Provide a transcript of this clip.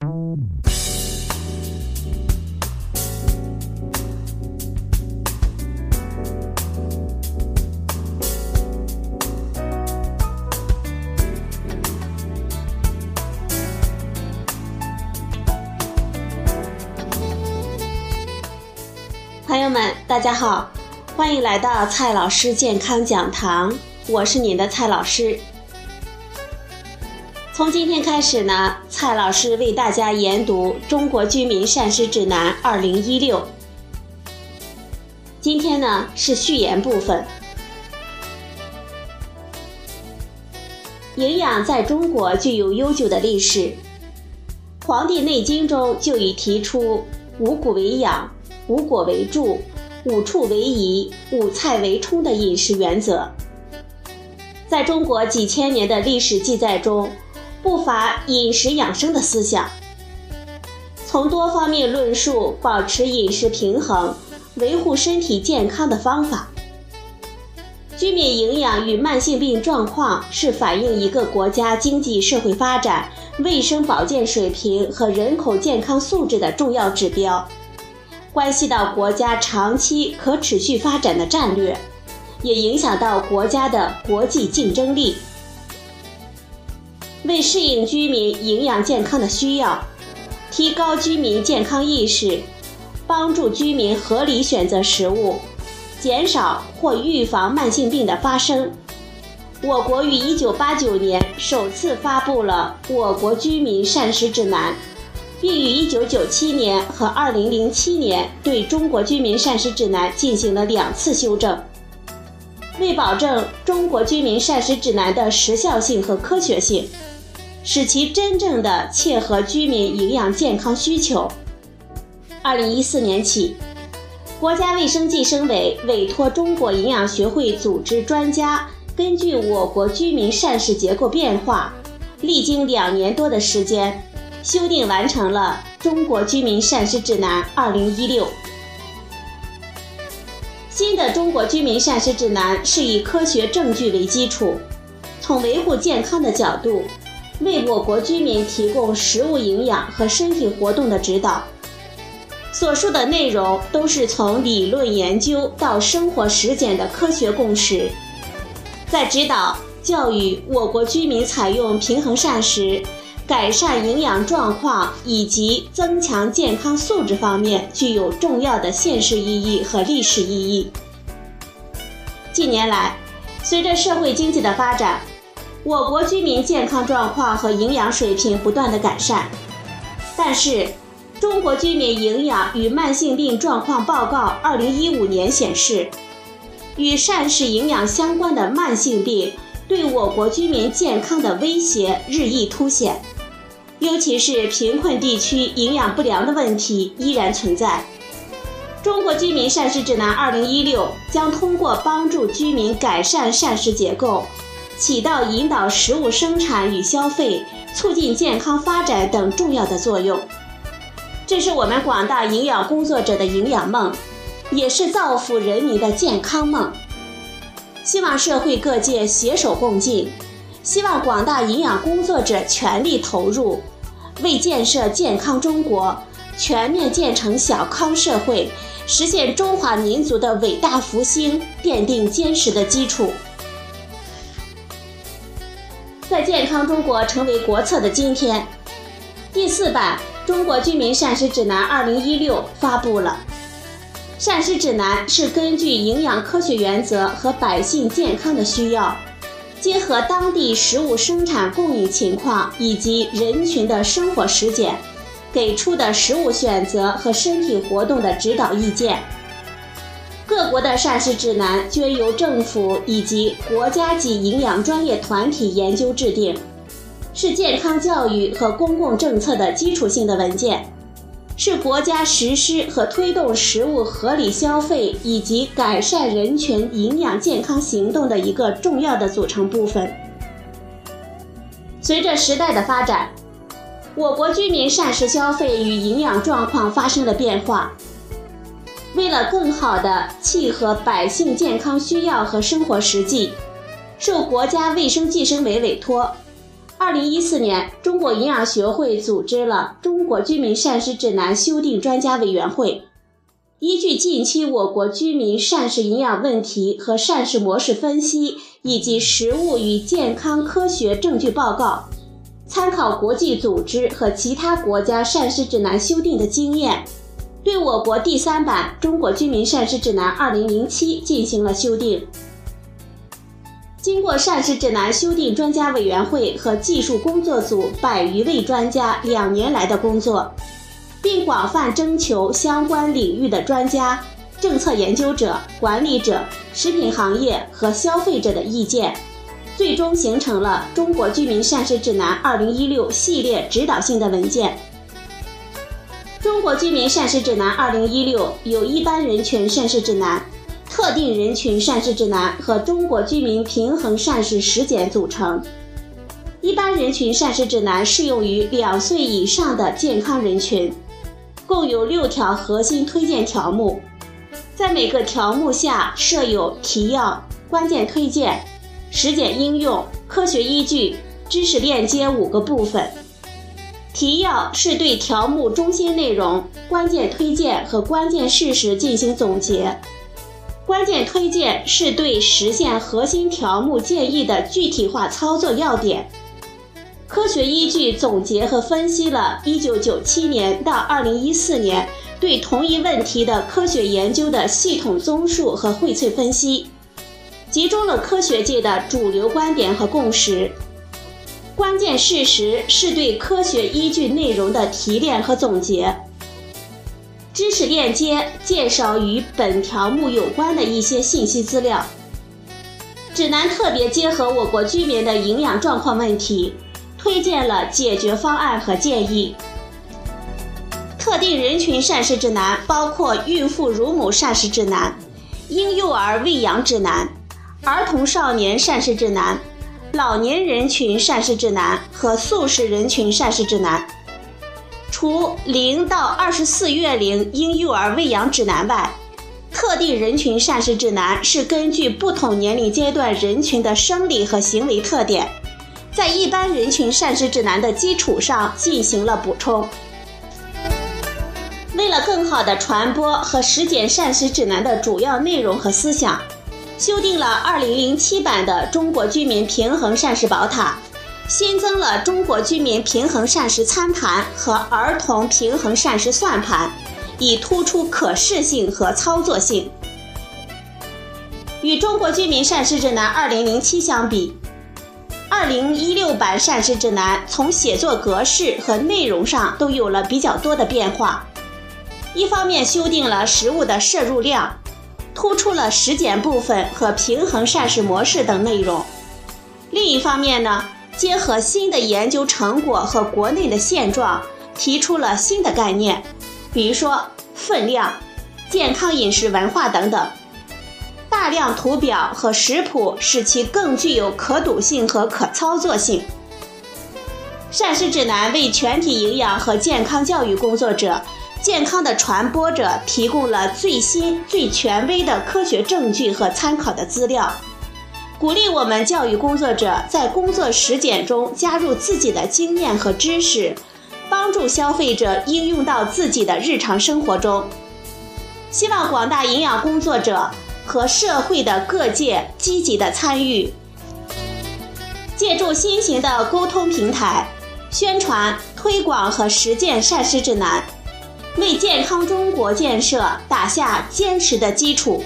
朋友们，大家好，欢迎来到蔡老师健康讲堂，我是您的蔡老师。从今天开始呢，蔡老师为大家研读《中国居民膳食指南（二零一六）》。今天呢是序言部分。营养在中国具有悠久的历史，《黄帝内经》中就已提出“五谷为养”。五果为助，五畜为宜，五菜为充的饮食原则，在中国几千年的历史记载中，不乏饮食养生的思想。从多方面论述保持饮食平衡、维护身体健康的方法。居民营养与慢性病状况是反映一个国家经济社会发展、卫生保健水平和人口健康素质的重要指标。关系到国家长期可持续发展的战略，也影响到国家的国际竞争力。为适应居民营养健康的需要，提高居民健康意识，帮助居民合理选择食物，减少或预防慢性病的发生，我国于1989年首次发布了《我国居民膳食指南》。并于1997年和2007年对中国居民膳食指南进行了两次修正。为保证中国居民膳食指南的时效性和科学性，使其真正的切合居民营养健康需求，2014年起，国家卫生计生委委托中国营养学会组织专家，根据我国居民膳食结构变化，历经两年多的时间。修订完成了《中国居民膳食指南（二零一六）》。新的《中国居民膳食指南》是以科学证据为基础，从维护健康的角度，为我国居民提供食物营养和身体活动的指导。所述的内容都是从理论研究到生活实践的科学共识，在指导教育我国居民采用平衡膳食。改善营养状况以及增强健康素质方面具有重要的现实意义和历史意义。近年来，随着社会经济的发展，我国居民健康状况和营养水平不断的改善。但是，《中国居民营养与慢性病状况报告（二零一五年）》显示，与膳食营养相关的慢性病对我国居民健康的威胁日益凸显。尤其是贫困地区营养不良的问题依然存在。中国居民膳食指南二零一六将通过帮助居民改善膳食结构，起到引导食物生产与消费、促进健康发展等重要的作用。这是我们广大营养工作者的营养梦，也是造福人民的健康梦。希望社会各界携手共进，希望广大营养工作者全力投入。为建设健康中国、全面建成小康社会、实现中华民族的伟大复兴奠定坚实的基础。在健康中国成为国策的今天，第四版《中国居民膳食指南（二零一六）》发布了。膳食指南是根据营养科学原则和百姓健康的需要。结合当地食物生产供应情况以及人群的生活实践，给出的食物选择和身体活动的指导意见。各国的膳食指南均由政府以及国家级营养专业团体研究制定，是健康教育和公共政策的基础性的文件。是国家实施和推动食物合理消费以及改善人群营养健康行动的一个重要的组成部分。随着时代的发展，我国居民膳食消费与营养状况发生了变化。为了更好地契合百姓健康需要和生活实际，受国家卫生计生委委托。二零一四年，中国营养学会组织了《中国居民膳食指南》修订专家委员会，依据近期我国居民膳食营养问题和膳食模式分析，以及食物与健康科学证据报告，参考国际组织和其他国家膳食指南修订的经验，对我国第三版《中国居民膳食指南（二零零七）》进行了修订。经过膳食指南修订专家委员会和技术工作组百余位专家两年来的工作，并广泛征求相关领域的专家、政策研究者、管理者、食品行业和消费者的意见，最终形成了《中国居民膳食指南（二零一六）》系列指导性的文件。《中国居民膳食指南（二零一六）》有一般人群膳食指南。特定人群膳食指南和中国居民平衡膳食实践组成。一般人群膳食指南适用于两岁以上的健康人群，共有六条核心推荐条目，在每个条目下设有提要、关键推荐、实践应用、科学依据、知识链接五个部分。提要是对条目中心内容、关键推荐和关键事实进行总结。关键推荐是对实现核心条目建议的具体化操作要点。科学依据总结和分析了1997年到2014年对同一问题的科学研究的系统综述和荟萃分析，集中了科学界的主流观点和共识。关键事实是对科学依据内容的提炼和总结。知识链接介绍与本条目有关的一些信息资料。指南特别结合我国居民的营养状况问题，推荐了解决方案和建议。特定人群膳食指南包括孕妇乳母膳食指南、婴幼儿喂养指南、儿童少年膳食指南、老年人群膳食指南和素食人群膳食指南。除零到二十四月龄婴幼儿喂养指南外，特定人群膳食指南是根据不同年龄阶段人群的生理和行为特点，在一般人群膳食指南的基础上进行了补充。为了更好的传播和实践膳食指南的主要内容和思想，修订了二零零七版的《中国居民平衡膳食宝塔》。新增了中国居民平衡膳食餐盘和儿童平衡膳食算盘，以突出可视性和操作性。与中国居民膳食指南2007相比，2016版膳食指南从写作格式和内容上都有了比较多的变化。一方面修订了食物的摄入量，突出了实践部分和平衡膳食模式等内容；另一方面呢？结合新的研究成果和国内的现状，提出了新的概念，比如说分量、健康饮食文化等等。大量图表和食谱使其更具有可读性和可操作性。膳食指南为全体营养和健康教育工作者、健康的传播者提供了最新、最权威的科学证据和参考的资料。鼓励我们教育工作者在工作实践中加入自己的经验和知识，帮助消费者应用到自己的日常生活中。希望广大营养工作者和社会的各界积极的参与，借助新型的沟通平台，宣传、推广和实践膳食指南，为健康中国建设打下坚实的基础。